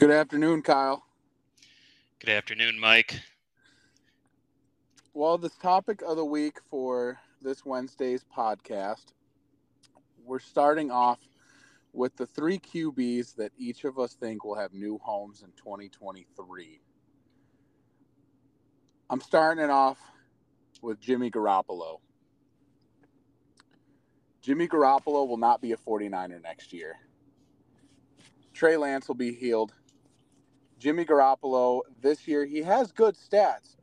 Good afternoon, Kyle. Good afternoon, Mike. Well, the topic of the week for this Wednesday's podcast, we're starting off with the three QBs that each of us think will have new homes in 2023. I'm starting it off with Jimmy Garoppolo. Jimmy Garoppolo will not be a 49er next year. Trey Lance will be healed. Jimmy Garoppolo this year, he has good stats.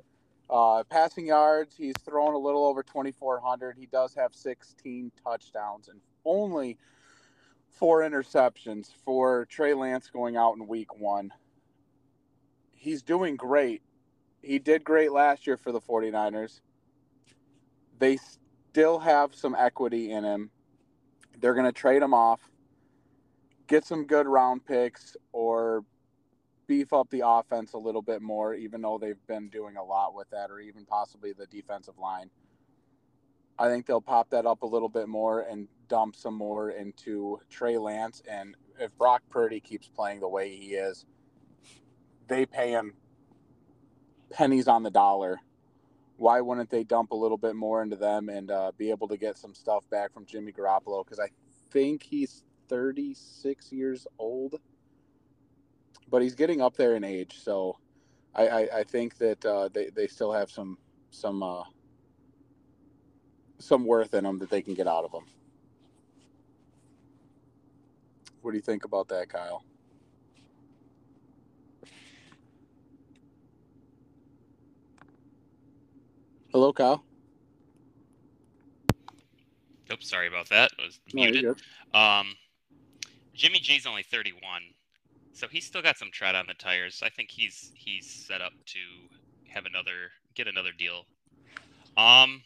Uh, passing yards, he's thrown a little over 2,400. He does have 16 touchdowns and only four interceptions for Trey Lance going out in week one. He's doing great. He did great last year for the 49ers. They still have some equity in him. They're going to trade him off, get some good round picks, or beef up the offense a little bit more, even though they've been doing a lot with that, or even possibly the defensive line. I think they'll pop that up a little bit more and dump some more into Trey Lance. And if Brock Purdy keeps playing the way he is, they pay him pennies on the dollar. Why wouldn't they dump a little bit more into them and uh, be able to get some stuff back from Jimmy Garoppolo? Because I think he's 36 years old but he's getting up there in age. So I, I, I think that uh, they, they still have some some uh, some worth in them that they can get out of them. What do you think about that, Kyle? Hello, Kyle. Oops, sorry about that. I was muted. um, Jimmy G's only 31 so he's still got some tread on the tires. I think he's he's set up to have another get another deal. Um,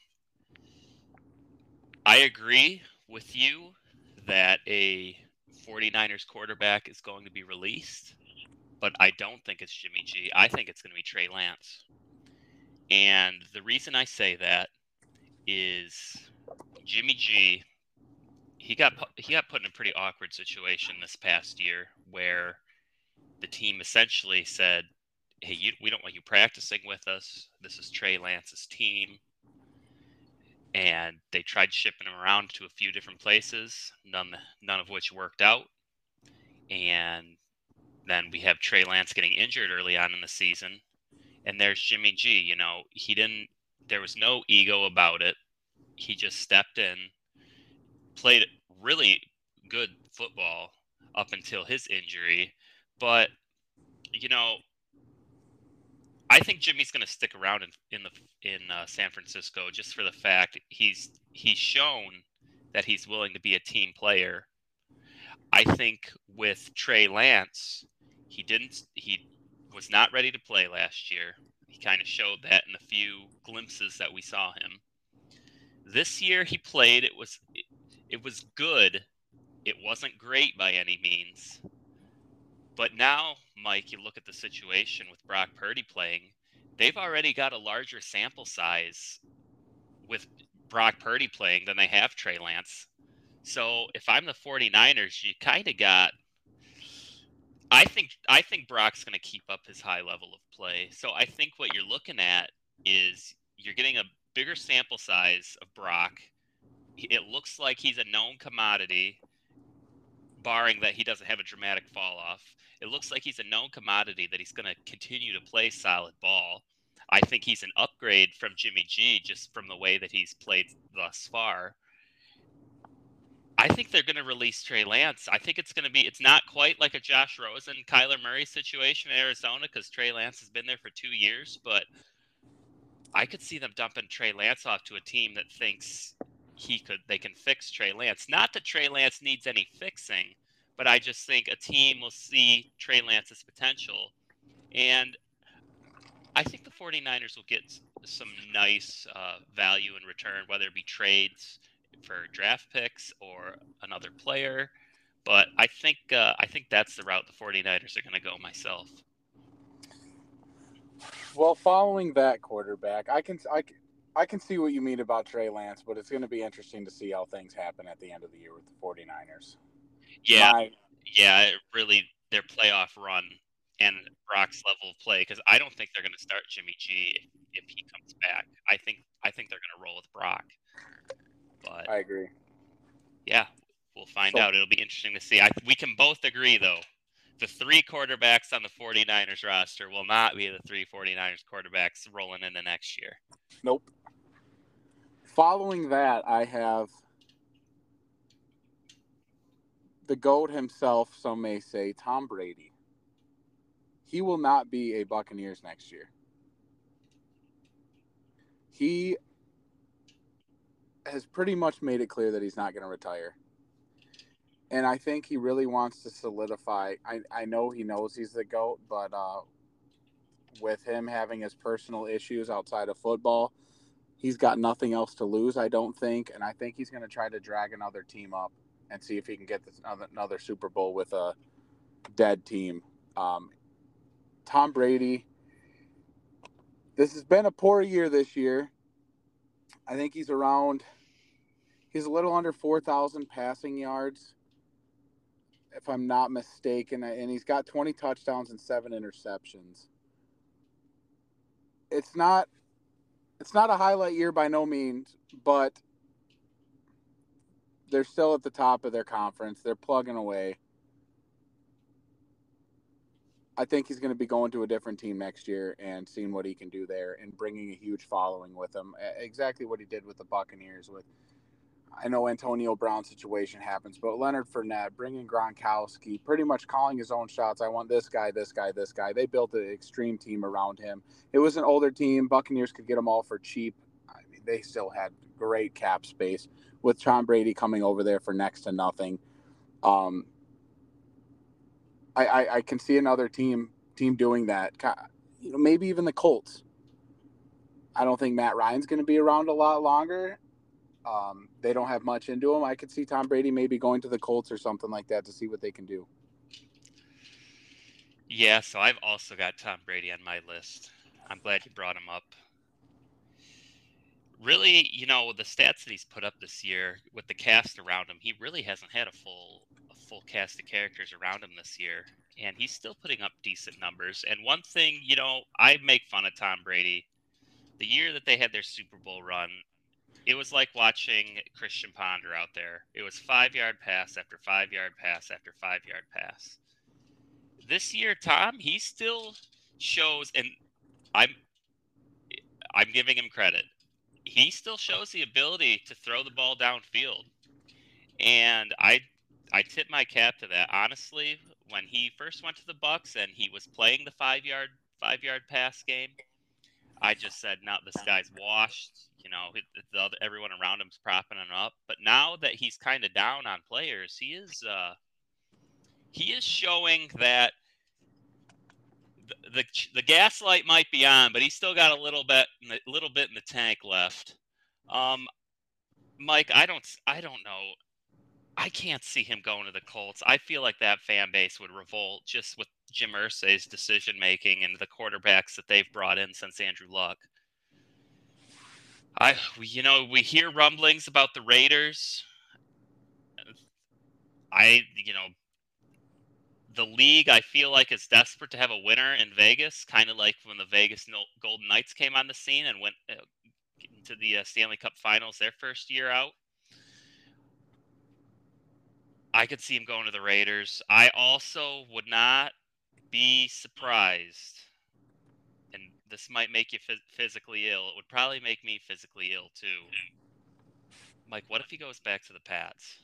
I agree with you that a 49ers quarterback is going to be released, but I don't think it's Jimmy G. I think it's going to be Trey Lance. And the reason I say that is Jimmy G he got he got put in a pretty awkward situation this past year where the team essentially said, "Hey, you, we don't want you practicing with us. This is Trey Lance's team." And they tried shipping him around to a few different places, none none of which worked out. And then we have Trey Lance getting injured early on in the season, and there's Jimmy G. You know, he didn't. There was no ego about it. He just stepped in, played really good football up until his injury, but you know, I think Jimmy's going to stick around in in the in uh, San Francisco just for the fact he's he's shown that he's willing to be a team player. I think with Trey Lance, he didn't he was not ready to play last year. He kind of showed that in the few glimpses that we saw him. This year he played. It was it, it was good. It wasn't great by any means. But now, Mike, you look at the situation with Brock Purdy playing, they've already got a larger sample size with Brock Purdy playing than they have Trey Lance. So if I'm the 49ers, you kind of got I think I think Brock's going to keep up his high level of play. So I think what you're looking at is you're getting a bigger sample size of Brock. It looks like he's a known commodity, barring that he doesn't have a dramatic fall off. It looks like he's a known commodity that he's going to continue to play solid ball. I think he's an upgrade from Jimmy G just from the way that he's played thus far. I think they're going to release Trey Lance. I think it's going to be, it's not quite like a Josh Rosen, Kyler Murray situation in Arizona because Trey Lance has been there for two years, but I could see them dumping Trey Lance off to a team that thinks he could, they can fix Trey Lance. Not that Trey Lance needs any fixing, but I just think a team will see Trey Lance's potential. And I think the 49ers will get some nice uh, value in return, whether it be trades for draft picks or another player. But I think uh, I think that's the route the 49ers are going to go myself. Well, following that quarterback, I can I, I can see what you mean about Trey Lance, but it's going to be interesting to see how things happen at the end of the year with the 49ers. Yeah, My, yeah, really their playoff run and Brock's level of play because I don't think they're going to start Jimmy G if, if, he comes back. I think I think they're going to roll with Brock. But I agree. Yeah, we'll find so, out. It'll be interesting to see. I, we can both agree though. The three quarterbacks on the 49ers roster will not be the three 49ers quarterbacks rolling into next year. Nope. Following that, I have the GOAT himself, some may say, Tom Brady. He will not be a Buccaneers next year. He has pretty much made it clear that he's not going to retire. And I think he really wants to solidify. I, I know he knows he's the GOAT, but uh, with him having his personal issues outside of football, he's got nothing else to lose, I don't think. And I think he's going to try to drag another team up and see if he can get this, another, Super Bowl with a dead team. Um, Tom Brady, this has been a poor year this year. I think he's around, he's a little under 4,000 passing yards, if I'm not mistaken. And he's got 20 touchdowns and seven interceptions. It's not, it's not a highlight year by no means, but they're still at the top of their conference. They're plugging away. I think he's going to be going to a different team next year and seeing what he can do there and bringing a huge following with him. Exactly what he did with the Buccaneers. With I know Antonio Brown situation happens, but Leonard Fournette bringing Gronkowski, pretty much calling his own shots. I want this guy, this guy, this guy. They built an extreme team around him. It was an older team. Buccaneers could get them all for cheap. I mean, they still had great cap space with Tom Brady coming over there for next to nothing. Um, I, I, I can see another team team doing that. You know, maybe even the Colts. I don't think Matt Ryan's going to be around a lot longer. Um, they don't have much into him. I could see Tom Brady maybe going to the Colts or something like that to see what they can do. Yeah, so I've also got Tom Brady on my list. I'm glad you brought him up really, you know, the stats that he's put up this year with the cast around him, he really hasn't had a full a full cast of characters around him this year, and he's still putting up decent numbers. And one thing, you know, I make fun of Tom Brady. The year that they had their Super Bowl run, it was like watching Christian Ponder out there. It was five yard pass after five yard pass after five yard pass. This year, Tom, he still shows, and I'm I'm giving him credit he still shows the ability to throw the ball downfield. And I I tip my cap to that. Honestly, when he first went to the Bucs and he was playing the five yard five yard pass game, I just said, "No, this guy's washed." You know, other, everyone around him's propping him up. But now that he's kind of down on players, he is uh, he is showing that the the gaslight might be on, but he's still got a little bit a little bit in the tank left. Um, Mike, I don't I don't know. I can't see him going to the Colts. I feel like that fan base would revolt just with Jim Irsay's decision making and the quarterbacks that they've brought in since Andrew Luck. I, you know, we hear rumblings about the Raiders. I, you know, the league I feel like is desperate to have a winner in Vegas, kind of like when the Vegas Golden Knights came on the scene and went uh, to the uh, Stanley Cup Finals their first year out. I could see him going to the Raiders. I also would not be surprised, and this might make you physically ill. It would probably make me physically ill too. Mike, what if he goes back to the Pats?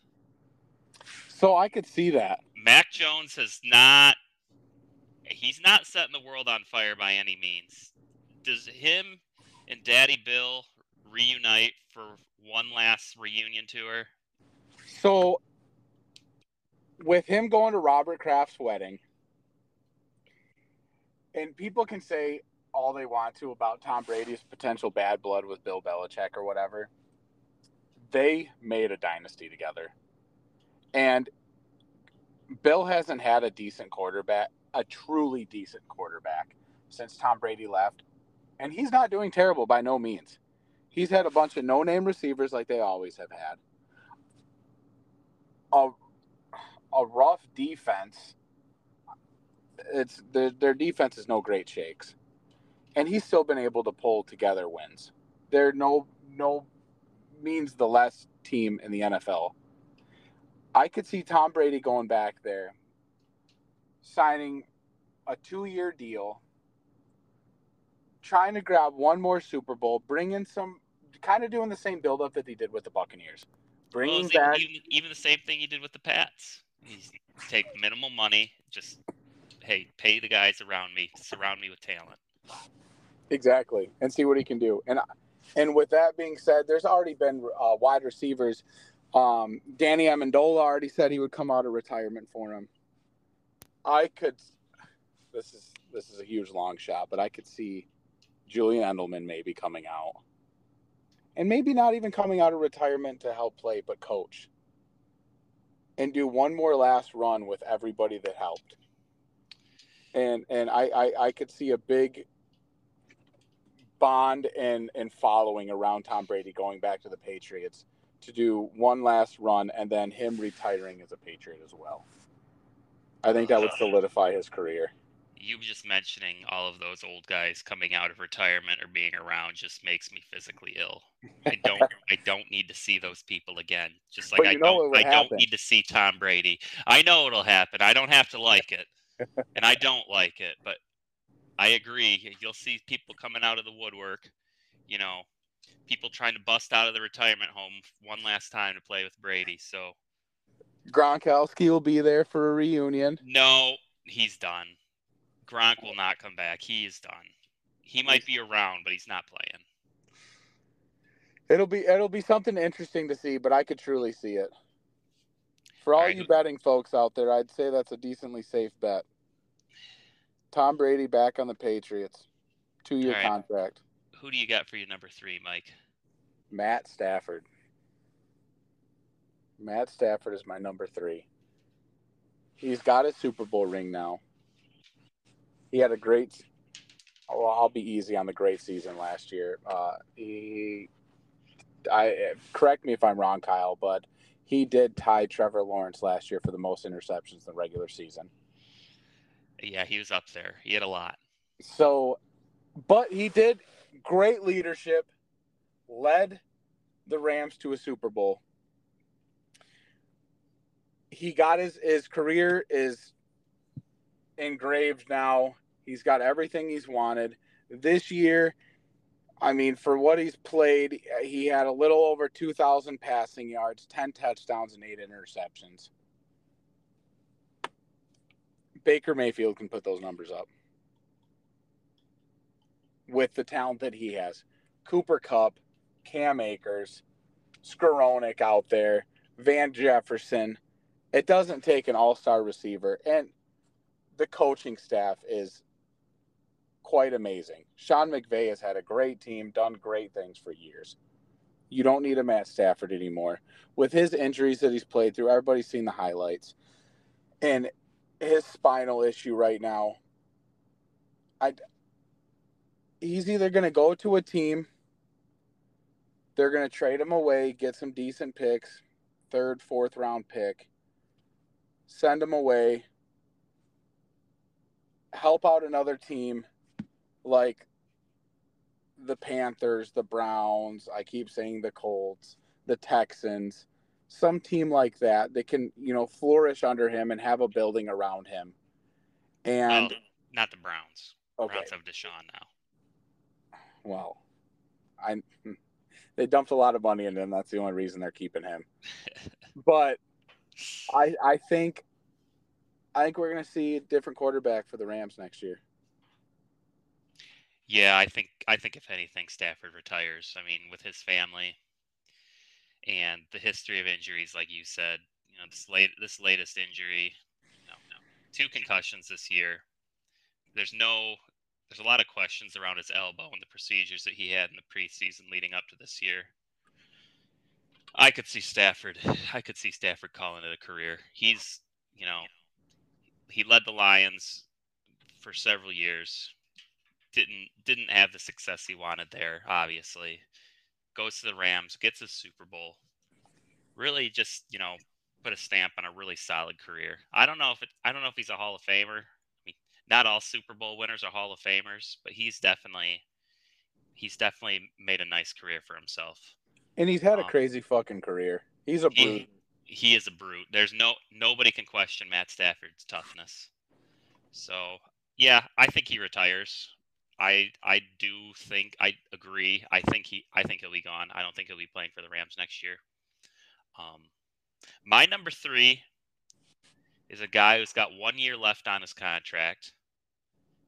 So I could see that. Mac Jones has not he's not setting the world on fire by any means. Does him and Daddy Bill reunite for one last reunion tour? So with him going to Robert Kraft's wedding, and people can say all they want to about Tom Brady's potential bad blood with Bill Belichick or whatever. They made a dynasty together. And Bill hasn't had a decent quarterback, a truly decent quarterback, since Tom Brady left. And he's not doing terrible by no means. He's had a bunch of no name receivers like they always have had. A, a rough defense. it's their their defense is no great shakes, and he's still been able to pull together wins. They're no no means the less team in the NFL. I could see Tom Brady going back there, signing a two year deal, trying to grab one more Super Bowl, bring in some, kind of doing the same buildup that he did with the Buccaneers. Bringing Well, back. even, even the same thing he did with the Pats. He's take minimal money, just hey, pay the guys around me, surround me with talent. Exactly, and see what he can do. And and with that being said, there's already been uh, wide receivers. Um, Danny Amendola already said he would come out of retirement for him. I could. This is this is a huge long shot, but I could see Julian Edelman maybe coming out, and maybe not even coming out of retirement to help play, but coach, and do one more last run with everybody that helped. And and I I, I could see a big bond and and following around Tom Brady going back to the Patriots to do one last run and then him retiring as a Patriot as well. I think that would solidify his career. You just mentioning all of those old guys coming out of retirement or being around just makes me physically ill. I don't I don't need to see those people again. Just like I don't I don't need to see Tom Brady. I know it'll happen. I don't have to like it. and I don't like it, but I agree. You'll see people coming out of the woodwork, you know, people trying to bust out of the retirement home one last time to play with Brady. So Gronkowski will be there for a reunion. no, he's done. Gronk will not come back. He is done. He might be around, but he's not playing. It'll be it'll be something interesting to see, but I could truly see it. For all All right. you betting folks out there, I'd say that's a decently safe bet. Tom Brady back on the Patriots. Two year right. contract. Who do you got for your number three, Mike? Matt Stafford. Matt Stafford is my number three. He's got a Super Bowl ring now. He had a great. Well, I'll be easy on the great season last year. Uh, he, I correct me if I'm wrong, Kyle, but he did tie Trevor Lawrence last year for the most interceptions in the regular season. Yeah, he was up there. He had a lot. So, but he did great leadership, led the Rams to a Super Bowl. He got his his career is engraved now. He's got everything he's wanted. This year, I mean, for what he's played, he had a little over 2,000 passing yards, 10 touchdowns, and eight interceptions. Baker Mayfield can put those numbers up with the talent that he has. Cooper Kupp, Cam Akers, Skowronek out there, Van Jefferson. It doesn't take an all-star receiver, and the coaching staff is quite amazing. Sean McVay has had a great team, done great things for years. You don't need a Matt Stafford anymore. With his injuries that he's played through, everybody's seen the highlights. And his spinal issue right now, I he's either going to go to a team they're going to trade him away, get some decent picks, third, fourth round pick, send him away, help out another team like the Panthers, the Browns, I keep saying the Colts, the Texans, some team like that that can, you know, flourish under him and have a building around him. And well, not the Browns. okay, Browns have Deshaun now. Well, I hmm. they dumped a lot of money into him. That's the only reason they're keeping him. But I I think I think we're gonna see a different quarterback for the Rams next year. Yeah, I think I think if anything, Stafford retires. I mean, with his family and the history of injuries, like you said, you know, this late this latest injury, no, no, two concussions this year. There's no, there's a lot of questions around his elbow and the procedures that he had in the preseason leading up to this year. I could see Stafford. I could see Stafford calling it a career. He's, you know, he led the Lions for several years didn't didn't have the success he wanted there obviously goes to the rams gets a super bowl really just you know put a stamp on a really solid career i don't know if it i don't know if he's a hall of famer not all Super Bowl winners are Hall of Famers, but he's definitely he's definitely made a nice career for himself. And he's had a Um, crazy fucking career. He's a brute. He, he is a brute. There's no nobody can question Matt Stafford's toughness. So yeah, I think he retires. I I do think I agree. I think he I think he'll be gone. I don't think he'll be playing for the Rams next year. Um, my number three is a guy who's got one year left on his contract.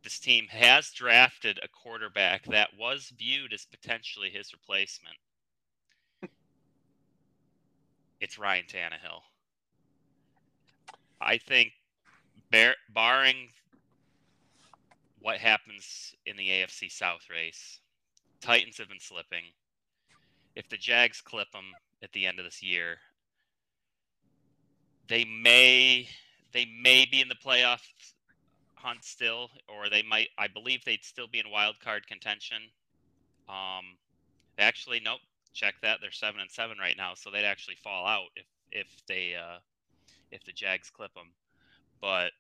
This team has drafted a quarterback that was viewed as potentially his replacement. it's Ryan Tannehill. I think, bar- barring what happens in the AFC South race, Titans have been slipping. If the Jags clip them at the end of this year, they may they may be in the playoff hunt still, or they might. I believe they'd still be in wild card contention. Um, actually, nope. Check that. They're seven and seven right now, so they'd actually fall out if if they uh, if the Jags clip them. But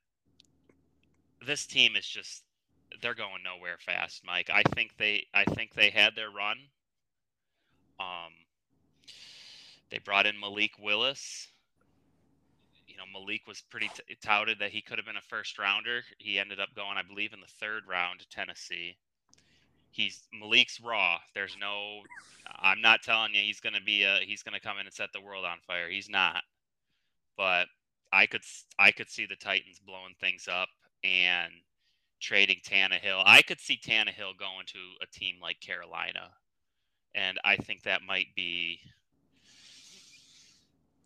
this team is just they're going nowhere fast, Mike. I think they I think they had their run. Um, they brought in Malik Willis. Know, Malik was pretty t- touted that he could have been a first rounder. He ended up going, I believe, in the third round to Tennessee. He's Malik's raw. There's no. I'm not telling you he's to be a. He's to come in and set the world on fire. He's not. But I could I could see the Titans blowing things up and trading Tannehill. I could see Tannehill going to a team like Carolina, and I think that might be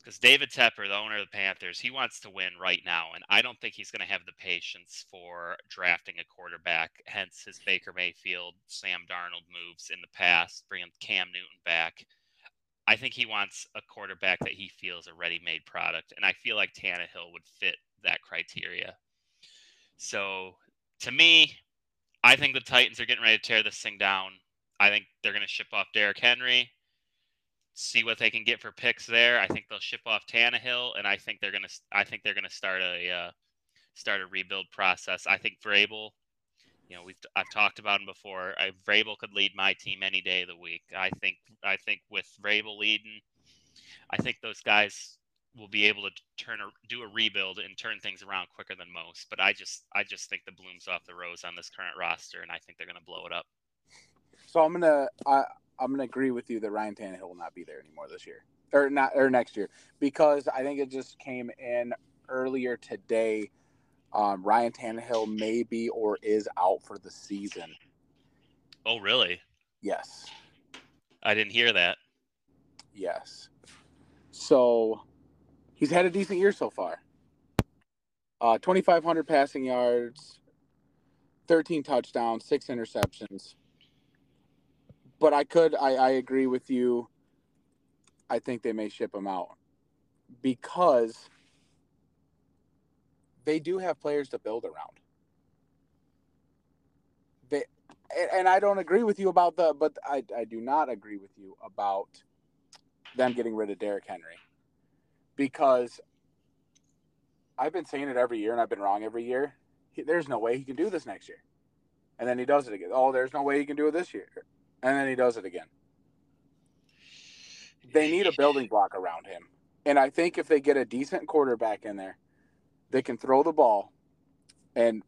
because David Tepper, the owner of the Panthers, he wants to win right now, and I don't think he's going to have the patience for drafting a quarterback. Hence his Baker Mayfield, Sam Darnold moves in the past, bringing Cam Newton back. I think he wants a quarterback that he feels a ready-made product, and I feel like Tannehill would fit that criteria. So, to me, I think the Titans are getting ready to tear this thing down. I think they're going to ship off Derrick Henry see what they can get for picks there. I think they'll ship off Tannehill, and I think they're gonna. I think they're gonna start a uh, start a rebuild process. I think Vrabel. You know, we've I've talked about him before. I, Vrabel could lead my team any day of the week. I think I think with Vrabel leading, I think those guys will be able to turn a, do a rebuild and turn things around quicker than most. But I just I just think the bloom's off the rose on this current roster, and I think they're gonna blow it up. So I'm gonna I, I'm gonna agree with you that Ryan Tannehill will not be there anymore this year or not or next year because I think it just came in earlier today. Um, Ryan Tannehill may be or is out for the season. Oh, really? Yes. I didn't hear that. Yes. So he's had a decent year so far. Uh, 2,500 passing yards, 13 touchdowns, six interceptions. But I could, I, I agree with you. I think they may ship him out because they do have players to build around. They, and, I don't agree with you about the, but I, I do not agree with you about them getting rid of Derrick Henry because I've been saying it every year and I've been wrong every year. He, there's no way he can do this next year. And then he does it again. Oh, there's no way he can do it this year. And then he does it again. They need a building block around him. And I think if they get a decent quarterback in there, they can throw the ball. And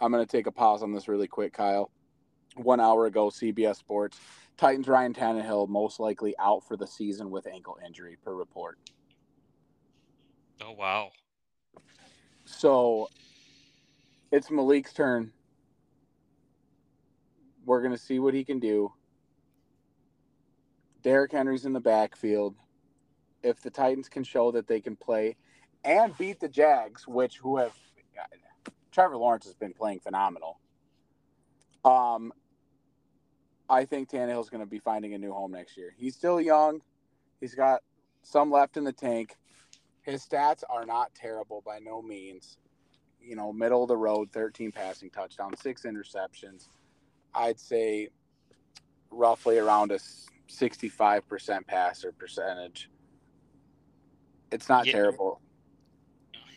I'm going to take a pause on this really quick, Kyle. One hour ago, CBS Sports, Titans Ryan Tannehill most likely out for the season with ankle injury per report. Oh wow. So it's Malik's turn. We're going to see what he can do. Derrick Henry's in the backfield. If the Titans can show that they can play and beat the Jags, which who have Trevor Lawrence has been playing phenomenal. Um, I think Tannehill's going to be finding a new home next year. He's still young. He's got some left in the tank. His stats are not terrible by no means. You know, middle of the road, 13 passing touchdowns, six interceptions. I'd say roughly around a 65% passer percentage. It's not Yeah. terrible.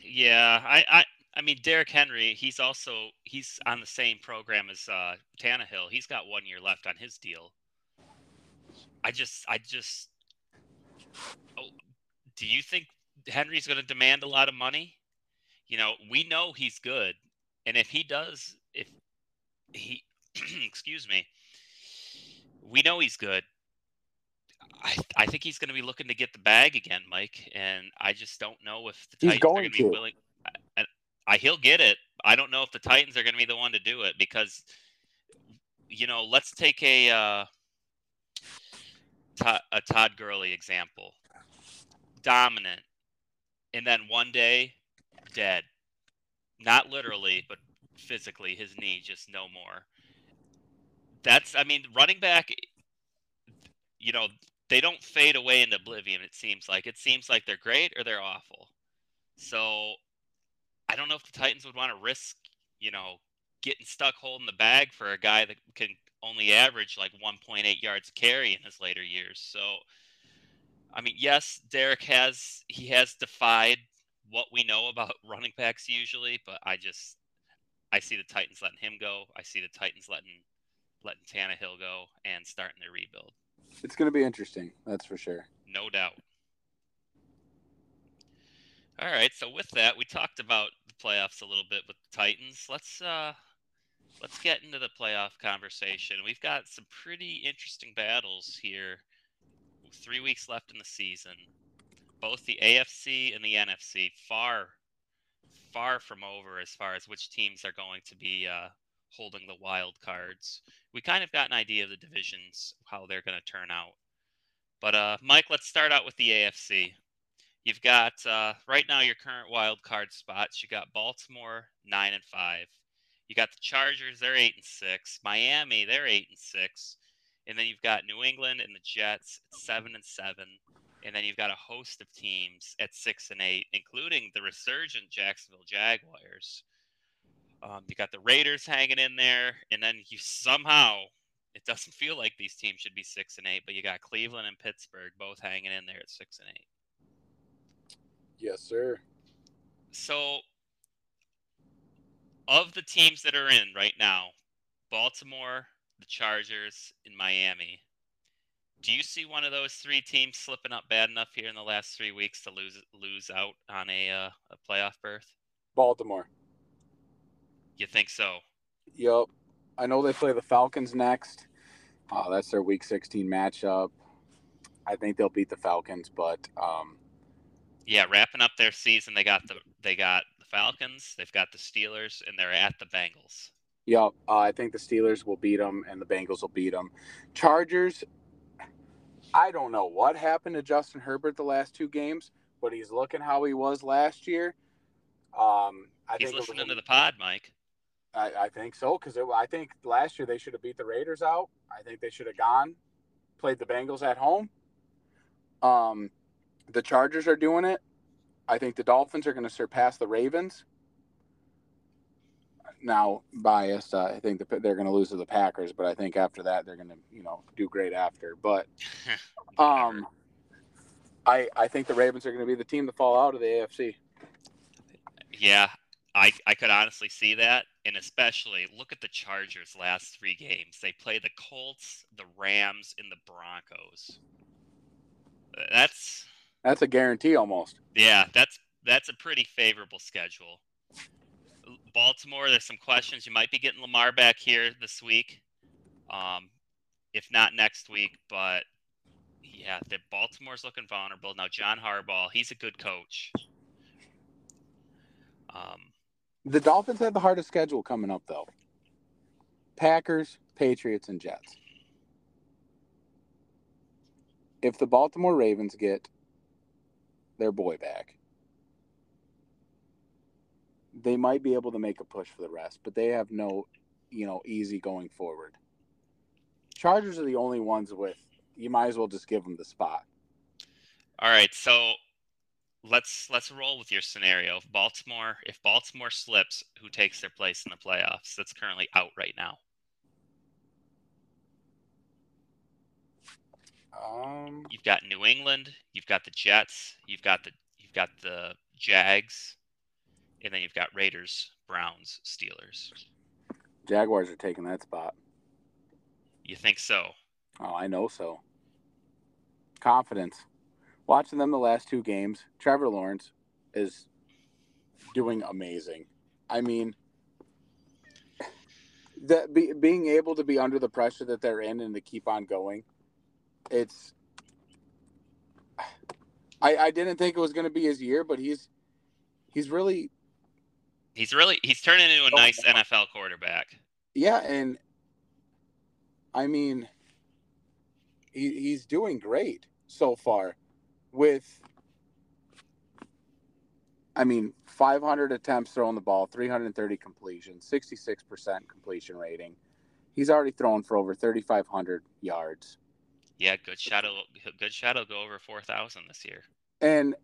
Yeah, I, I I mean, Derrick Henry, he's also he's on the same program as uh, Tannehill. He's got one year left on his deal. I just, I just, oh, do you think Henry's going to demand a lot of money? You know, we know he's good, and if he does, if he, excuse me, we know he's good. I, I think he's going to be looking to get the bag again, Mike, and I just don't know if the He's Titans going are going to be willing. I, I, he'll get it. I don't know if the Titans are going to be the one to do it because, you know, let's take a uh, Todd, a Todd Gurley example. Dominant, and then one day, dead. Not literally, but physically, his knee just no more. That's, I mean, running back. You know, they don't fade away into oblivion. It seems like it seems like they're great or they're awful. So, I don't know if the Titans would want to risk, you know, getting stuck holding the bag for a guy that can only average like 1.8 yards carry in his later years. So, I mean, yes, Derrick has he has defied what we know about running backs usually, but I just I see the Titans letting him go. I see the Titans letting letting Tannehill go and starting their rebuild. It's going to be interesting. That's for sure. No doubt. All right, so with that, we talked about the playoffs a little bit with the Titans. Let's uh let's get into the playoff conversation. We've got some pretty interesting battles here. Three weeks left in the season. Both the AFC and the NFC far, far from over as far as which teams are going to be uh, holding the wild cards. We kind of got an idea of the divisions, how they're going to turn out. But uh, Mike, let's start out with the AFC. You've got uh, right now your current wild card spots. You got Baltimore nine and five. You got the Chargers, they're eight and six. Miami, they're eight and six. And then you've got New England and the Jets seven and seven. And then you've got a host of teams at six and eight, including the resurgent Jacksonville Jaguars. Um, you got the Raiders hanging in there, and then you somehow it doesn't feel like these teams should be six and eight, but you got Cleveland and Pittsburgh both hanging in there at six and eight. Yes, sir. So, of the teams that are in right now, Baltimore, the Chargers, and Miami, do you see one of those three teams slipping up bad enough here in the last three weeks to lose lose out on a uh, a playoff berth? Baltimore. You think so? Yep. I know they play the Falcons next. Uh, that's their Week 16 matchup. I think they'll beat the Falcons, but um, Yeah, wrapping up their season, they got the they got the Falcons, they've got the Steelers, and they're at the Bengals. Yep, uh, I think the Steelers will beat them and the Bengals will beat them. Chargers, I don't know what happened to Justin Herbert the last two games, but he's looking how he was last year. Um, I He's think listening to the pod, Mike. I, I think so because I think last year they should have beat the Raiders out. I think they should have gone, played the Bengals at home. Um, the Chargers are doing it. I think the Dolphins are going to surpass the Ravens. Now, biased, uh, I think the, they're going to lose to the Packers, but I think after that they're going to, you know, do great after. But um, I I think the Ravens are going to be the team to fall out of the AFC. Yeah, I I could honestly see that, and especially look at the Chargers' last three games. They play the Colts, the Rams, and the Broncos. That's That's a guarantee almost. yeah, that's that's a pretty favorable schedule. Baltimore, there's some questions. You might be getting Lamar back here this week, um, if not next week. But yeah, the Baltimore's looking vulnerable now. John Harbaugh, he's a good coach. Um, The Dolphins have the hardest schedule coming up, though. Packers, Patriots, and Jets. If the Baltimore Ravens get their boy back, they might be able to make a push for the rest, but they have no, you know, easy going forward. Chargers are the only ones with you might as well just give them the spot. All right, so let's let's roll with your scenario. If Baltimore, if Baltimore slips, who takes their place in the playoffs? That's currently out right now. Um, You've got New England, you've got the Jets, you've got the you've got the Jags, and then you've got Raiders, Browns, Steelers. Jaguars are taking that spot. You think so? Oh, I know so. Confidence. Watching them the last two games, Trevor Lawrence is doing amazing. I mean, that be, being able to be under the pressure that they're in and to keep on going, it's. I, I didn't think it was going to be his year, but he's he's really He's really he's turning into a Oh, nice yeah. NFL quarterback. yeah, and I mean, he, he's doing great so far with. I mean, 500 attempts throwing the ball, 330 completions, 66% completion rating. He's already thrown for over 3,500 yards. Yeah, good shot. will Good shot. will go over four thousand this year. and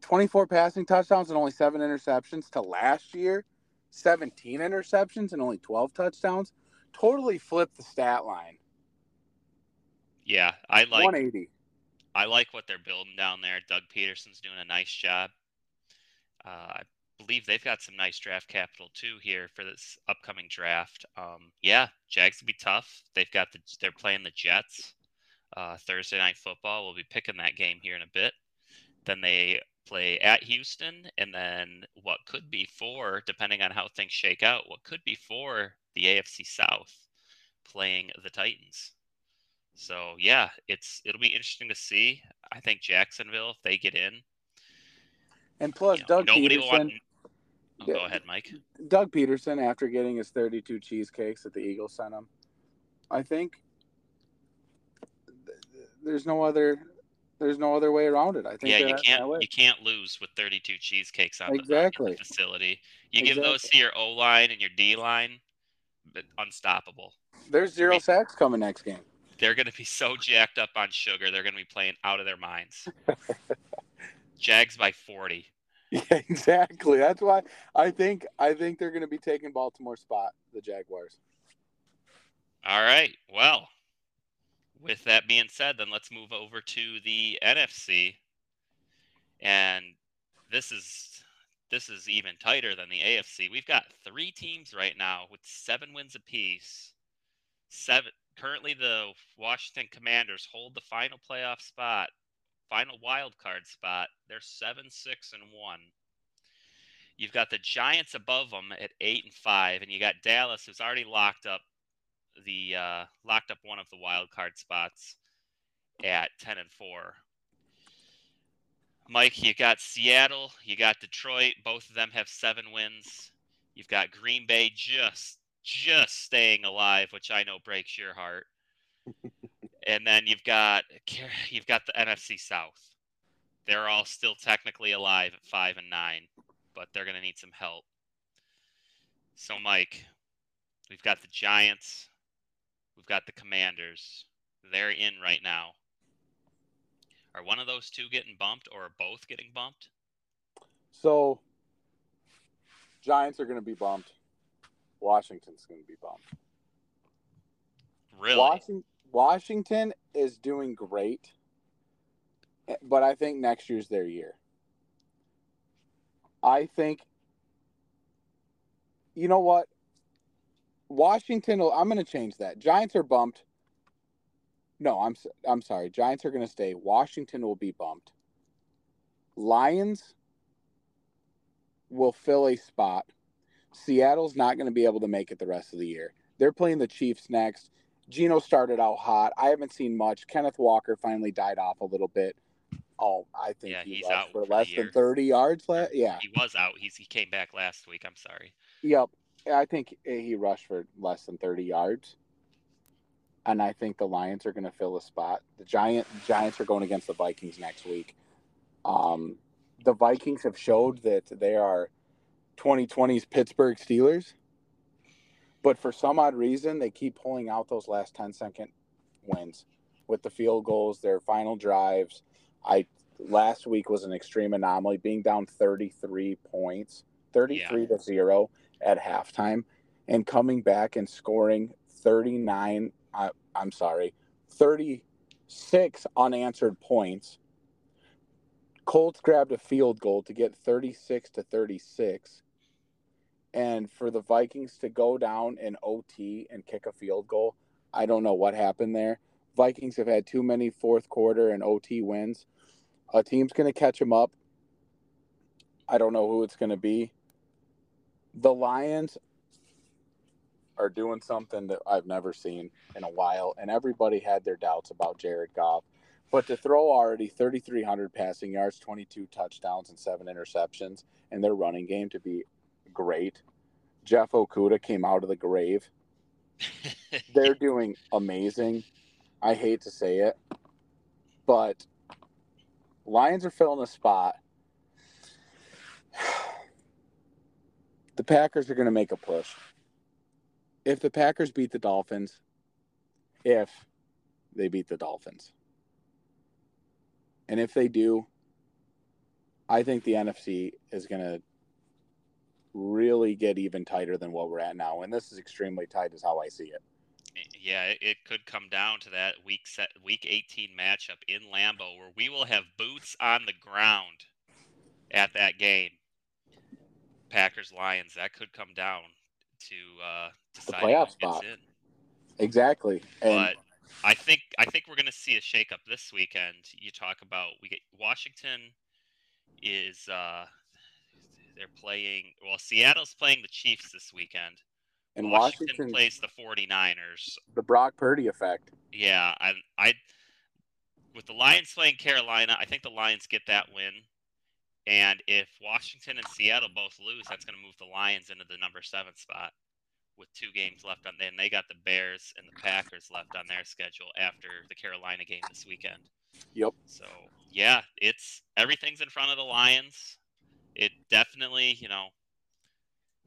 24 passing touchdowns and only seven interceptions to last year 17 interceptions and only 12 touchdowns totally flipped the stat line Yeah, I like 180 I like what they're building down there. Doug Pederson's doing a nice job. Uh, I believe they've got some nice draft capital too here for this upcoming draft. Um, yeah, Jags will be tough. They've got the they're playing the Jets uh, Thursday night football. We'll be picking that game here in a bit. Then they play at Houston, and then what could be four, depending on how things shake out, what could be for the AFC South playing the Titans. So yeah, it's it'll be interesting to see. I think Jacksonville, if they get in, and plus you know, doug pederson want. Oh, Yeah. Go ahead, Mike. doug pederson after getting his 32 cheesecakes that the eagles sent him i think th- th- there's no other there's no other way around it i think Yeah, you can't you can't lose with 32 cheesecakes on, Exactly. the facility. You give those to your O line and your D line, but unstoppable. there's zero mean- sacks coming next game They're going to be so jacked up on sugar. They're going to be playing out of their minds. Jags by 40. Yeah, exactly. That's why I think I think they're going to be taking Baltimore spot, the Jaguars. All right. Well, with that being said, then let's move over to the NFC. And this is this is even tighter than the AFC. We've got three teams right now with seven wins apiece. Seven currently the Washington Commanders hold the final playoff spot, final wild card spot. They're seven, six, and one. You've got the Giants above them at eight and five, and you got Dallas, who's already locked up the uh, locked up one of the wild card spots at 10 and 4. Mike, you got Seattle, you got Detroit, both of them have 7 wins. You've got Green Bay just just staying alive, which I know breaks your heart. and then you've got you've got the NFC South. They're all still technically alive at 5 and 9, but they're going to need some help. So Mike, we've got the Giants, We've got the Commanders. They're in right now. Are one of those two getting bumped or are both getting bumped? So Giants are going to be bumped. Washington's going to be bumped. Really? Washington, Washington is doing great, but I think next year's their year. I think, you know what? Washington. will- I'm going to change that. Giants are bumped. No, I'm I'm sorry. Giants are going to stay. Washington will be bumped. Lions will fill a spot. Seattle's not going to be able to make it the rest of the year. They're playing the Chiefs next. Geno started out hot. I haven't seen much. Kenneth Walker finally died off a little bit. Oh, I think Yeah, he he's out for for less than 30 yards. Yeah. He was out. He's he came back last week. I'm sorry. Yep. I think he rushed for less than 30 yards. And I think the Lions are going to fill a spot. The Giant Giants are going against the Vikings next week. Um, the Vikings have showed that they are 2020's Pittsburgh Steelers. But for some odd reason, they keep pulling out those last 10 second wins with the field goals, their final drives. I last week was an extreme anomaly, being down 33 points, 33 to 0 at halftime, and coming back and scoring 39. I, I'm sorry, 36 unanswered points Colts grabbed a field goal to get 36 to 36. And for the Vikings to go down in OT and kick a field goal, I don't know what happened there. Vikings have had too many fourth quarter and OT wins. A team's going to catch them up. I don't know who it's going to be. The Lions are doing something that I've never seen in a while, and everybody had their doubts about Jared Goff. But to throw already 3,300 passing yards, 22 touchdowns, and seven interceptions, and their running game to be great. Jeff Okudah came out of the grave. They're doing amazing. I hate to say it, but Lions are filling a spot. The Packers are going to make a push. If the Packers beat the Dolphins, if they beat the Dolphins, and if they do, I think the NFC is going to really get even tighter than what we're at now. And this is extremely tight, is how I see it. Yeah, it could come down to that week set, week 18 matchup in Lambeau, where we will have boots on the ground at that game. Packers Lions. That could come down to uh, the playoff spot. Exactly. And but I think I think we're going to see a shakeup this weekend. You talk about we get Washington is uh, they're playing well. Seattle's playing the Chiefs this weekend. And Washington, Washington plays the 49ers. The Brock Purdy effect. Yeah, I I with the Lions playing Carolina, I think the Lions get that win. And if Washington and Seattle both lose, that's going to move the Lions into the number seven spot with two games left on. Then they got the Bears and the Packers left on their schedule after the Carolina game this weekend. Yep. So yeah, it's everything's in front of the Lions. It definitely, you know,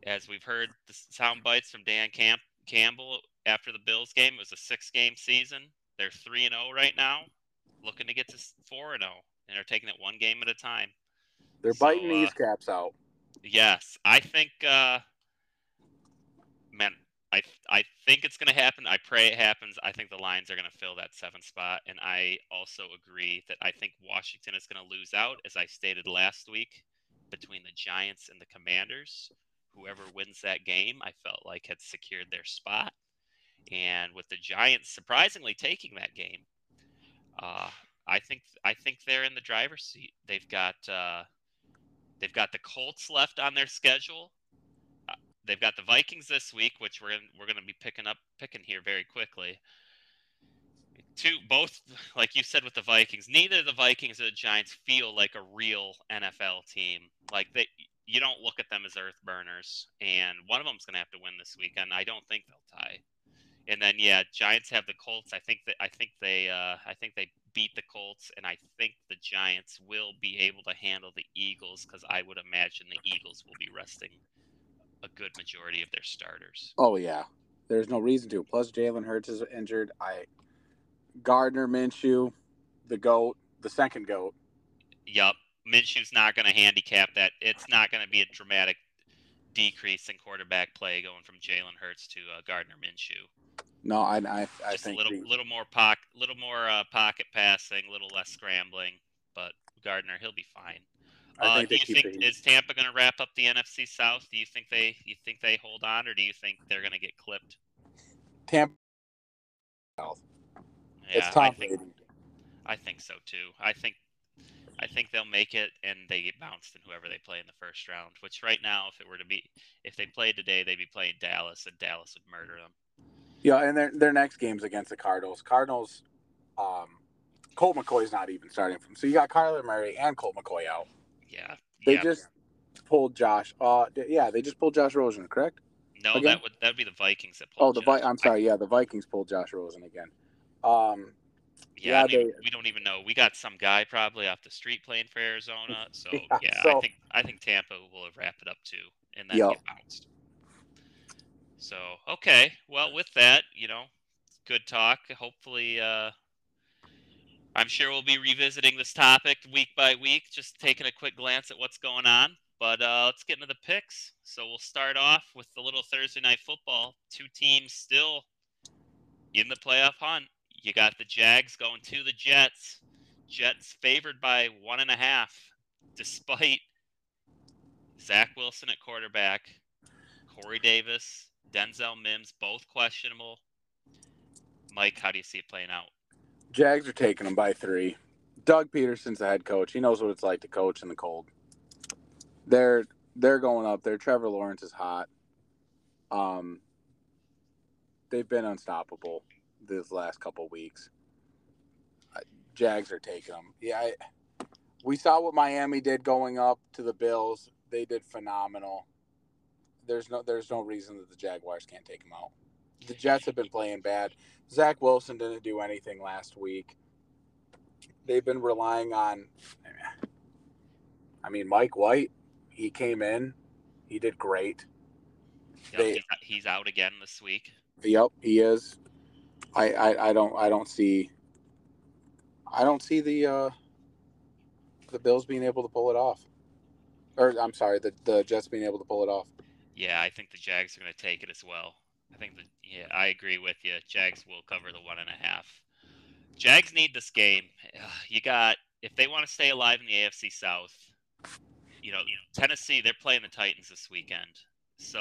as we've heard the sound bites from Dan Camp Campbell after the Bills game, it was a six-game season. They're three and zero oh right now, looking to get to four and zero, oh, and they're taking it one game at a time. They're so, biting these uh, caps out. Yes, I think. Uh, man, I I think it's going to happen. I pray it happens. I think the Lions are going to fill that seventh spot, and I also agree that I think Washington is going to lose out, as I stated last week, between the Giants and the Commanders. Whoever wins that game, I felt like had secured their spot, and with the Giants surprisingly taking that game, uh, I think I think they're in the driver's seat. They've got. Uh, They've got the Colts left on their schedule. Uh, they've got the Vikings this week, which we're we're going to be picking up picking here very quickly. Two, both like you said with the Vikings, neither the Vikings or the Giants feel like a real NFL team. Like they, you don't look at them as earth burners, and one of them's going to have to win this weekend. I don't think they'll tie. And then yeah, Giants have the Colts. I think that I think they uh, I think they beat the Colts, and I think the Giants will be able to handle the Eagles because I would imagine the Eagles will be resting a good majority of their starters. Oh yeah, there's no reason to. Plus, Jalen Hurts is injured. I Gardner Minshew, the goat, the second goat. Yup, Minshew's not going to handicap that. It's not going to be a dramatic decrease in quarterback play going from Jalen Hurts to uh, Gardner Minshew. No, I I, I Just think a little the, little more pocket, little more uh, pocket passing, a little less scrambling. But Gardner, he'll be fine. Uh, do you think is Tampa going to wrap up the NFC South? Do you think they you think they hold on, or do you think they're going to get clipped? Tampa South. Yeah, it's Tom I think, I think so too. I think I think they'll make it, and they get bounced in whoever they play in the first round. Which right now, if it were to be, if they played today, they'd be playing Dallas, and Dallas would murder them. Yeah, and their their next game's against the Cardinals. Cardinals, um, Colt McCoy's not even starting from. So you got Kyler Murray and Colt McCoy out. Yeah, they yeah. just pulled Josh. Uh, yeah, they just pulled Josh Rosen, correct? No, again? that would that would be the Vikings that pulled. Oh, the Vi- I'm sorry. Yeah, the Vikings pulled Josh Rosen again. Um, yeah, yeah they, we don't even know. We got some guy probably off the street playing for Arizona. So yeah, yeah so, I think I think Tampa will have wrapped it up too, and then yep. get bounced. So okay, well with that, you know, good talk. Hopefully, uh, I'm sure we'll be revisiting this topic week by week, just taking a quick glance at what's going on. But uh, let's get into the picks. So we'll start off with the little Thursday night football. Two teams still in the playoff hunt. You got the Jags going to the Jets. Jets favored by one and a half despite Zach Wilson at quarterback, Corey Davis, Denzel Mims, both questionable. Mike, how do you see it playing out? Jags are taking them by three. Doug Pederson's the head coach. He knows what it's like to coach in the cold. They're they're going up there. Trevor Lawrence is hot. Um, they've been unstoppable this last couple weeks. Jags are taking them. Yeah, I, we saw what Miami did going up to the Bills. They did phenomenal. There's no there's no reason that the Jaguars can't take them out. The Jets have been playing bad. Zach Wilson didn't do anything last week. They've been relying on. I mean, Mike White. He came in. He did great. Yep, They- he's, he's out again this week. Yep, he is. I, I, I don't I don't see I don't see the uh the Bills being able to pull it off. Or I'm sorry, the, the Jets being able to pull it off. Yeah, I think the Jags are going to take it as well. I think the yeah, I agree with you. Jags will cover the one and a half. Jags need this game. You got if they want to stay alive in the AFC South. You know, Tennessee they're playing the Titans this weekend, so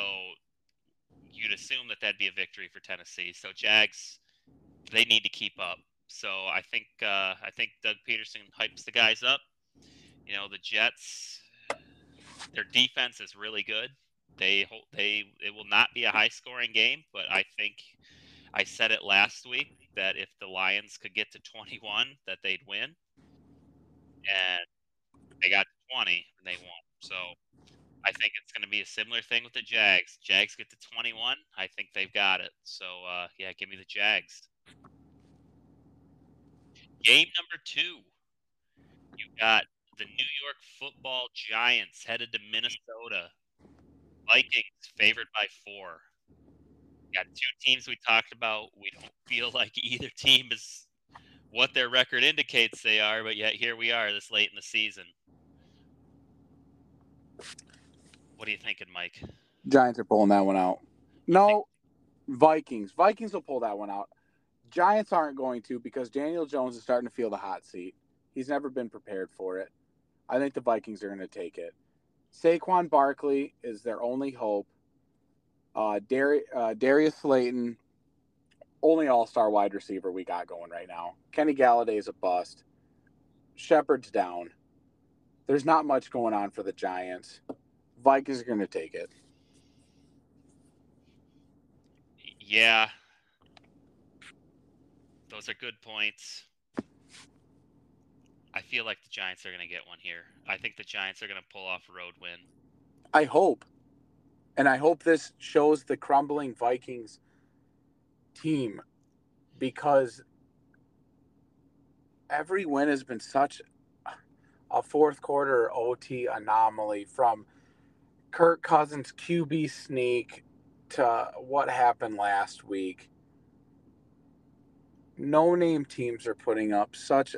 you'd assume that that'd be a victory for Tennessee. So Jags, they need to keep up. So I think uh, I think Doug Pederson hypes the guys up. You know, the Jets, their defense is really good. They they it will not be a high scoring game but i think i said it last week that if the lions could get to 21 that they'd win. And they got to 20 and they won. So i think it's going to be a similar thing with the jags. Jags get to 21 i think they've got it. So uh, yeah give me the jags game number two you got the new york football giants headed to minnesota Vikings favored by four. Got two teams we talked about. We don't feel like either team is what their record indicates they are, but yet here we are this late in the season. What are you thinking, Mike? Giants are pulling that one out. No, Vikings. Vikings will pull that one out. Giants aren't going to because Daniel Jones is starting to feel the hot seat. He's never been prepared for it. I think the Vikings are going to take it. Saquon Barkley is their only hope. Uh, Dar- uh, Darius Slayton, only all star wide receiver we got going right now. Kenny Golladay is a bust. Shepard's down. There's not much going on for the Giants. Vikings are going to take it. Yeah. Those are good points. I feel like the Giants are going to get one here. I think the Giants are going to pull off a road win. I hope. And I hope this shows the crumbling Vikings team because every win has been such a fourth quarter OT anomaly from Kirk Cousins QB sneak to what happened last week. No name teams are putting up such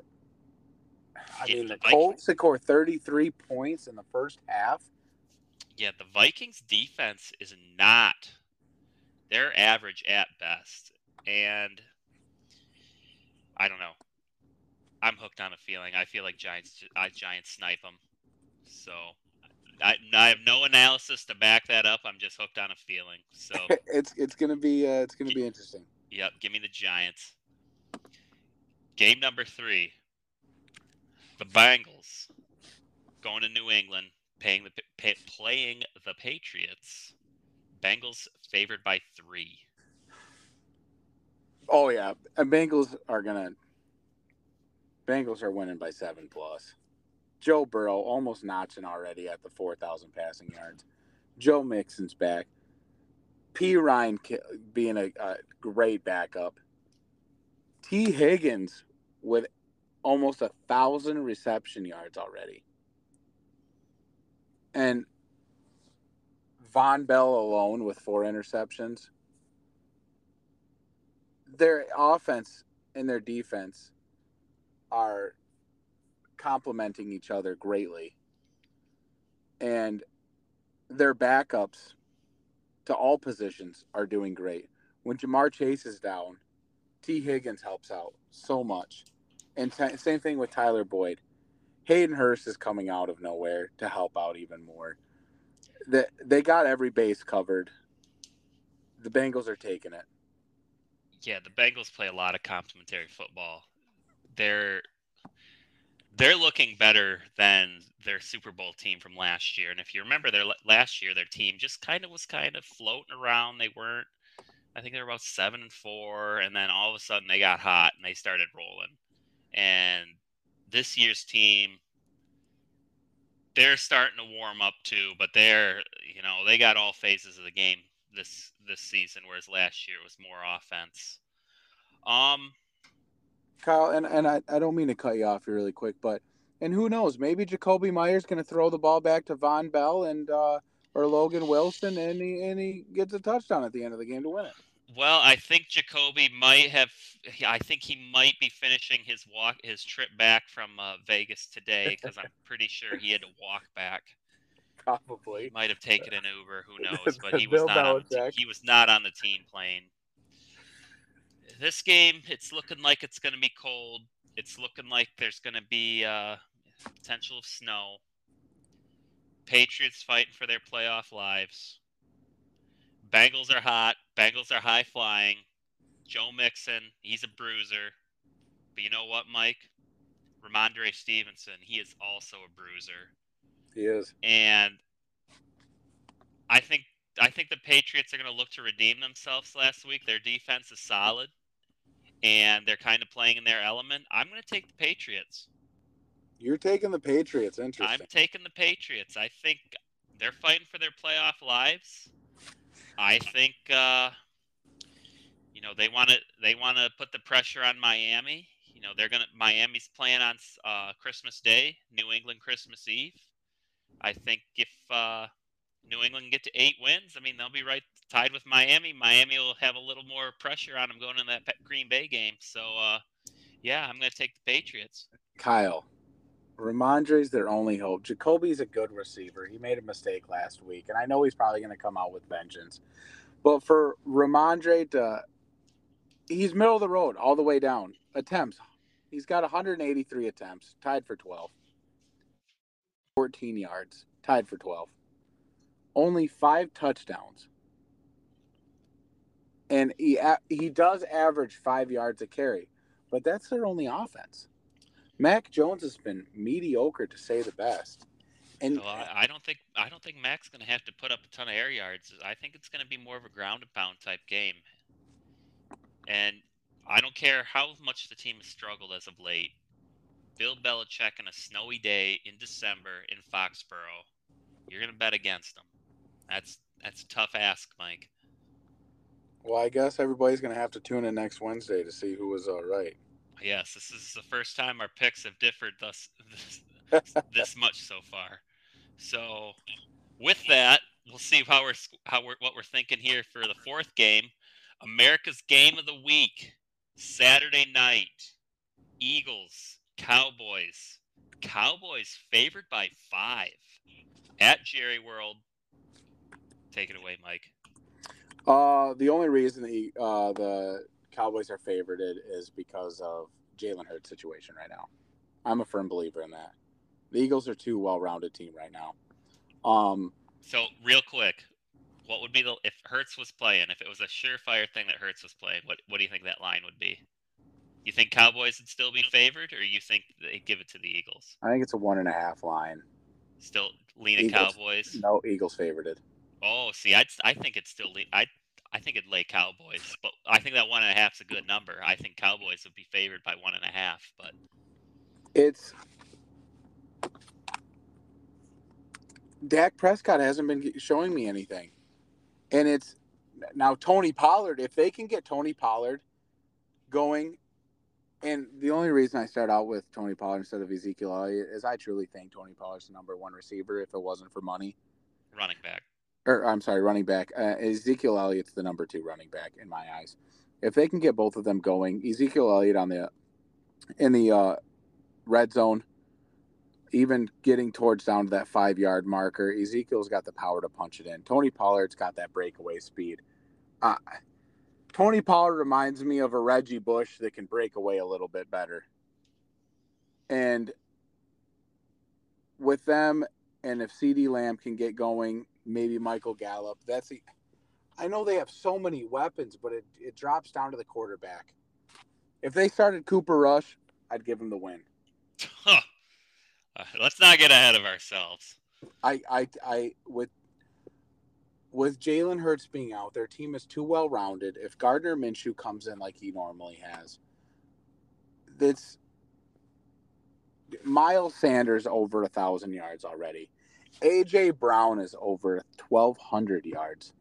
I Yeah, mean the the Colts scored 33 points in the first half. Yeah, the Vikings defense is not. They're average at best. And I don't know. I'm hooked on a feeling. I feel like Giants I Giants snipe them. So I, I have no analysis to back that up. I'm just hooked on a feeling. So it's it's gonna be uh, it's gonna be interesting. Yep, give me the Giants. Game number three. The Bengals going to New England, paying the pay, playing the Patriots. Bengals favored by three. Oh yeah, and Bengals are gonna. Bengals are winning by seven plus. Joe Burrow almost notching already at the four thousand passing yards. Joe Mixon's back. Perine being a, a great backup. Tee Higgins with almost a thousand reception yards already. And Vonn Bell alone with four interceptions. Their offense and their defense are complementing each other greatly. And their backups to all positions are doing great. When Ja'Marr Chase is down, Tee Higgins helps out so much. And t- same thing with Tyler Boyd. Hayden Hurst is coming out of nowhere to help out even more. They, they got every base covered. The Bengals are taking it. Yeah, the Bengals play a lot of complementary football. They're they're looking better than their Super Bowl team from last year. And if you remember their last year, their team just kind of was kind of floating around. They weren't. I think they were about seven and four, and then all of a sudden they got hot and they started rolling. And this year's team, they're starting to warm up too, but they're you know they got all phases of the game this this season, whereas last year it was more offense. Um, Kyle, and, and I, I don't mean to cut you off here really quick, but and who knows, maybe Jakobi Meyers going to throw the ball back to Vonn Bell and uh, or Logan Wilson, and he and he gets a touchdown at the end of the game to win it. Well, I think Jakobi might have. I think he might be finishing his walk, his trip back from uh, Vegas today, because I'm pretty sure he had to walk back. Probably. He might have taken an Uber. Who knows? But he was not. On the, he was not on the team plane this game, it's looking like it's going to be cold. It's looking like there's going to be uh, potential of snow. Patriots fighting for their playoff lives. Bengals are hot. Bengals are high flying. Joe Mixon, he's a bruiser. But you know what, Mike? Rhamondre Stevenson, he is also a bruiser. He is. And I think I think the Patriots are going to look to redeem themselves last week. Their defense is solid and they're kind of playing in their element. I'm going to take the Patriots. You're taking the Patriots. Interesting. I'm taking the Patriots. I think they're fighting for their playoff lives. I think uh, you know they want to they want to put the pressure on Miami. You know they're gonna Miami's playing on uh, Christmas Day, New England Christmas Eve. I think if uh, New England get to eight wins, I mean they'll be right tied with Miami. Miami will have a little more pressure on them going in that Green Bay game. So, uh, yeah, I'm to take the Patriots. Kyle, Rhamondre's their only hope. Jakobi's a good receiver. He made a mistake last week, and I know he's probably going to come out with vengeance. But for Rhamondre to, he's middle of the road all the way down. Attempts, he's got 183 attempts, tied for 12. 14 yards, tied for 12. Only five touchdowns and he he does average five yards a carry, but that's their only offense. Mac Jones has been mediocre to say the best. And well, I don't think I don't think Mac's going to have to put up a ton of air yards. I think it's going to be more of a ground and pound type game. And I don't care how much the team has struggled as of late. Bill Belichick on a snowy day in December in Foxborough, you're going to bet against them. That's that's a tough ask, Mike. Well, I guess everybody's going to have to tune in next Wednesday to see who was all right. Yes, this is the first time our picks have differed thus this, this much so far. So, with that, we'll see how we're how we're what we're thinking here for the fourth game, America's game of the week, Saturday night, Eagles, Cowboys. Cowboys favored by five at Jerry World. Take it away, Mike. Uh, the only reason the uh, the Cowboys are favored is because of Jalen Hurts' situation right now. I'm a firm believer in that. The Eagles are too well-rounded team right now. Um, so real quick, what would be the if Hurts was playing? If it was a surefire thing that Hurts was playing, what what do you think that line would be? You think Cowboys would still be favored, or you think they give it to the Eagles? I think it's a one and a half line. Still leaning Eagles, Cowboys. No, Eagles favored. Oh, see, I I think it's still I I think it'd lay Cowboys, but I think that one and a half is a good number. I think Cowboys would be favored by one and a half, but it's Dak Prescott hasn't been showing me anything, and it's now Tony Pollard. If they can get Tony Pollard going, and the only reason I start out with Tony Pollard instead of Ezekiel Elliott is I truly think Tony Pollard's the number one receiver. If it wasn't for money, running back or I'm sorry, running back. Uh, Ezekiel Elliott's the number two running back in my eyes. If they can get both of them going, Ezekiel Elliott on the in the uh, red zone, even getting towards down to that five yard marker, Ezekiel's got the power to punch it in. Tony Pollard's got that breakaway speed. Uh, Tony Pollard reminds me of a Reggie Bush that can break away a little bit better. And with them, and if CeeDee Lamb can get going, maybe Michael Gallup. That's the. I know they have so many weapons, but it, it drops down to the quarterback. If they started Cooper Rush, I'd give him the win. Huh. Uh, let's not get ahead of ourselves. I I I with with Jalen Hurts being out, their team is too well rounded. If Gardner Minshew comes in like he normally has, that's Miles Sanders over a thousand yards already. AJ Brown is over twelve hundred yards.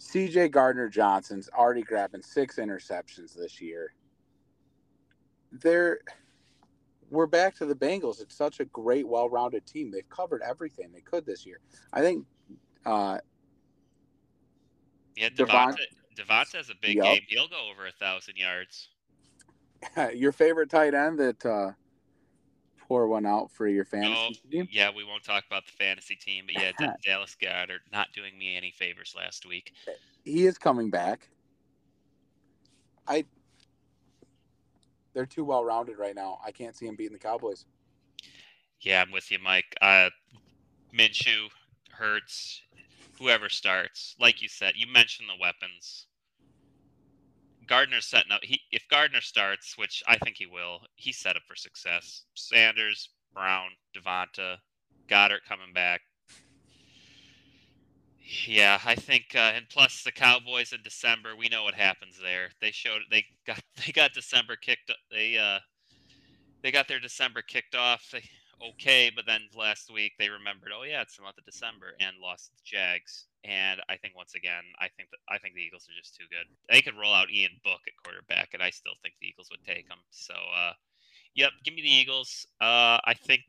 CJ Gardner Johnson's already grabbing six interceptions this year. They're we're back to the Bengals. It's such a great, well-rounded team. They've covered everything they could this year. I think. Uh, yeah, Devonta, Devonta has a big yep. game. He'll go over a thousand yards. your favorite tight end that uh, pour one out for your fantasy no, team? Yeah, we won't talk about the fantasy team, but yeah, Dallas Goedert not doing me any favors last week. He is coming back. I they're too well rounded right now. I can't see him beating the Cowboys. Yeah, I'm with you, Mike. Uh, Minshew, Hurts, whoever starts. Like you said, you mentioned the weapons. Gardner's setting up. He if Gardner starts, which I think he will, he's set up for success. Sanders, Brown, Devonta, Goedert coming back. Yeah, I think, uh, and plus the Cowboys in December, we know what happens there. They showed they got they got December kicked. They uh, they got their December kicked off okay, but then last week they remembered, oh yeah, it's the month of December, and lost the Jags. And I think once again, I think that I think the Eagles are just too good. They could roll out Ian Book at quarterback, and I still think the Eagles would take them. So, uh, yep, give me the Eagles. Uh, I think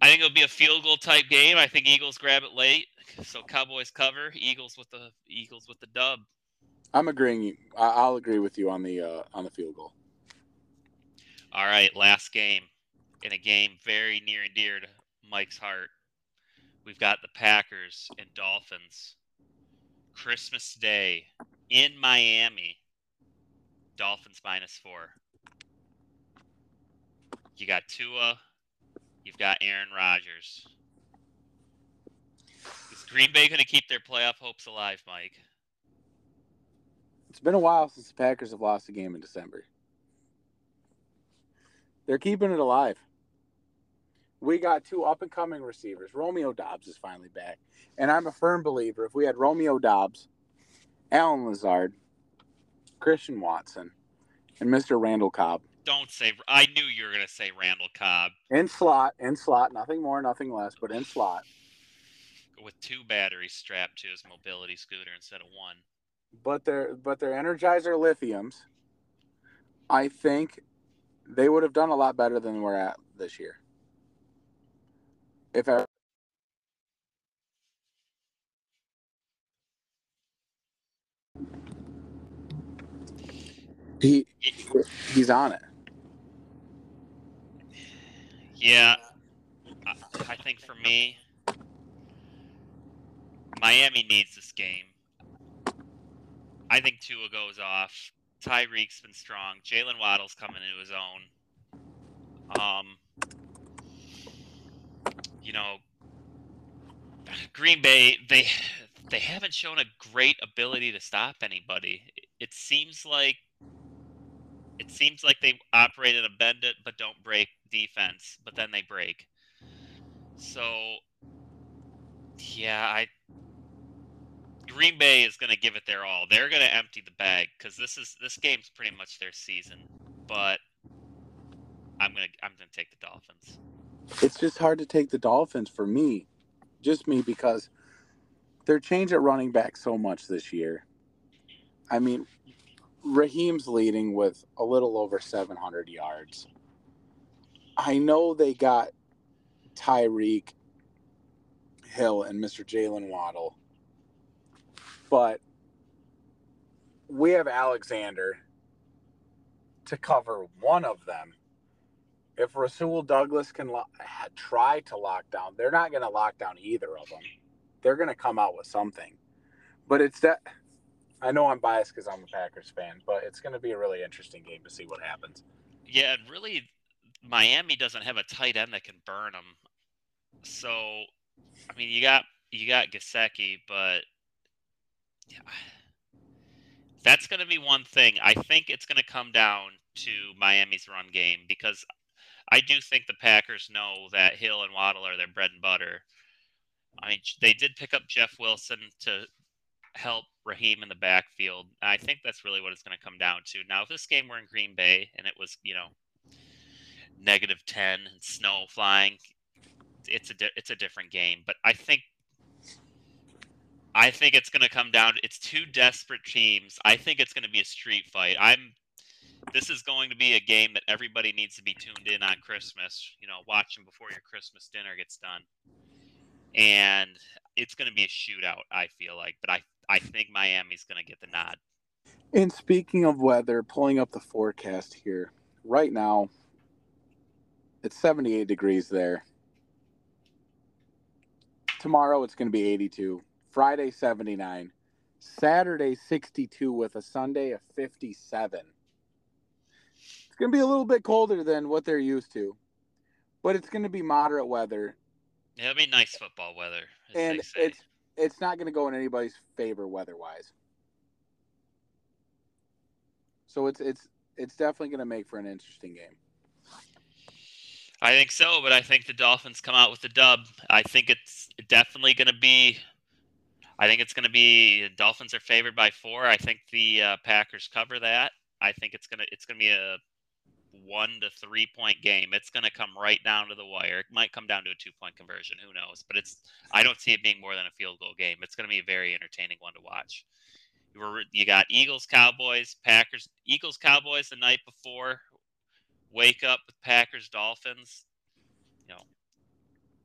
I think it'll be a field goal type game. I think Eagles grab it late. So Cowboys cover, Eagles with the Eagles with the dub. I'm agreeing. I'll agree with you on the uh, on the field goal. All right, last game in a game very near and dear to Mike's heart. We've got the Packers and Dolphins. Christmas Day in Miami. Dolphins minus four. You got Tua. You've got Aaron Rodgers. Is Green Bay going to keep their playoff hopes alive, Mike? It's been a while since the Packers have lost a game in December. They're keeping it alive. We got two up and coming receivers. Romeo Doubs is finally back. And I'm a firm believer if we had Romeo Doubs, Allen Lazard, Christian Watson, and Mr. Randall Cobb. Don't say I knew you were gonna say Randall Cobb. In slot, in slot, nothing more, nothing less, but in slot with two batteries strapped to his mobility scooter instead of one. But they're but they're Energizer lithiums. I think they would have done a lot better than we're at this year. If I he he's on it. Yeah, I think for me, Miami needs this game. I think Tua goes off. Tyreek's been strong. Jalen Waddle's coming into his own. Um, you know, Green Bay they they haven't shown a great ability to stop anybody. It seems like it seems like they operate in a bend it but don't break defense, but then they break. So yeah, I Green Bay is going to give it their all. They're going to empty the bag because this is this game's pretty much their season. But I'm gonna I'm gonna take the Dolphins. It's just hard to take the Dolphins for me, just me because they're changed at running back so much this year. I mean, Raheem's leading with a little over 700 yards. I know they got Tyreek Hill and Mr. Jalen Waddle but we have Alexander to cover one of them. If Rasul Douglas can lo- try to lock down, they're not going to lock down either of them. They're going to come out with something. But it's that I know I'm biased because I'm a Packers fan, but it's going to be a really interesting game to see what happens. Yeah, and really, Miami doesn't have a tight end that can burn them. So, I mean, you got you got Gesicki, but yeah, that's going to be one thing. I think it's going to come down to Miami's run game because I do think the Packers know that Hill and Waddle are their bread and butter. I mean, they did pick up Jeff Wilson to help Raheem in the backfield. I think that's really what it's going to come down to. Now, if this game were in Green Bay and it was, you know, negative 10 and snow flying, it's a di- it's a different game. But I think I think it's going to come down. It's two desperate teams. I think it's going to be a street fight. I'm. This is going to be a game that everybody needs to be tuned in on Christmas. You know, watching before your Christmas dinner gets done, and it's going to be a shootout. I feel like, but I I think Miami's going to get the nod. And speaking of weather, pulling up the forecast here right now, it's 78 degrees there. Tomorrow it's going to be 82. Friday 79. Saturday 62 with a Sunday of 57. It's going to be a little bit colder than what they're used to, but it's going to be moderate weather. Yeah, It'll be nice football weather, and it's it's not going to go in anybody's favor weather-wise. So it's it's it's definitely going to make for an interesting game. I think so, but I think the Dolphins come out with the dub. I think it's definitely going to be. I think it's going to be Dolphins are favored by four. I think the uh, Packers cover that. I think it's gonna it's gonna be a one to three point game. It's going to come right down to the wire. It might come down to a two point conversion. Who knows? But it's I don't see it being more than a field goal game. It's going to be a very entertaining one to watch. You were, you got Eagles, Cowboys, Packers, Eagles, Cowboys the night before. Wake up with Packers, Dolphins. You know,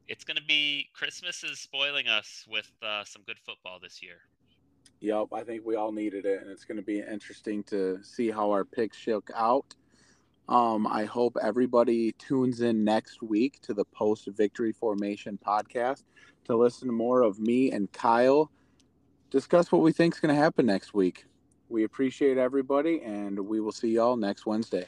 it's going to be Christmas is spoiling us with uh, some good football this year. Yep, I think we all needed it, and it's going to be interesting to see how our picks shook out. Um, I hope everybody tunes in next week to the post victory formation podcast to listen to more of me and Kyle discuss what we think is going to happen next week. We appreciate everybody, and we will see y'all next Wednesday.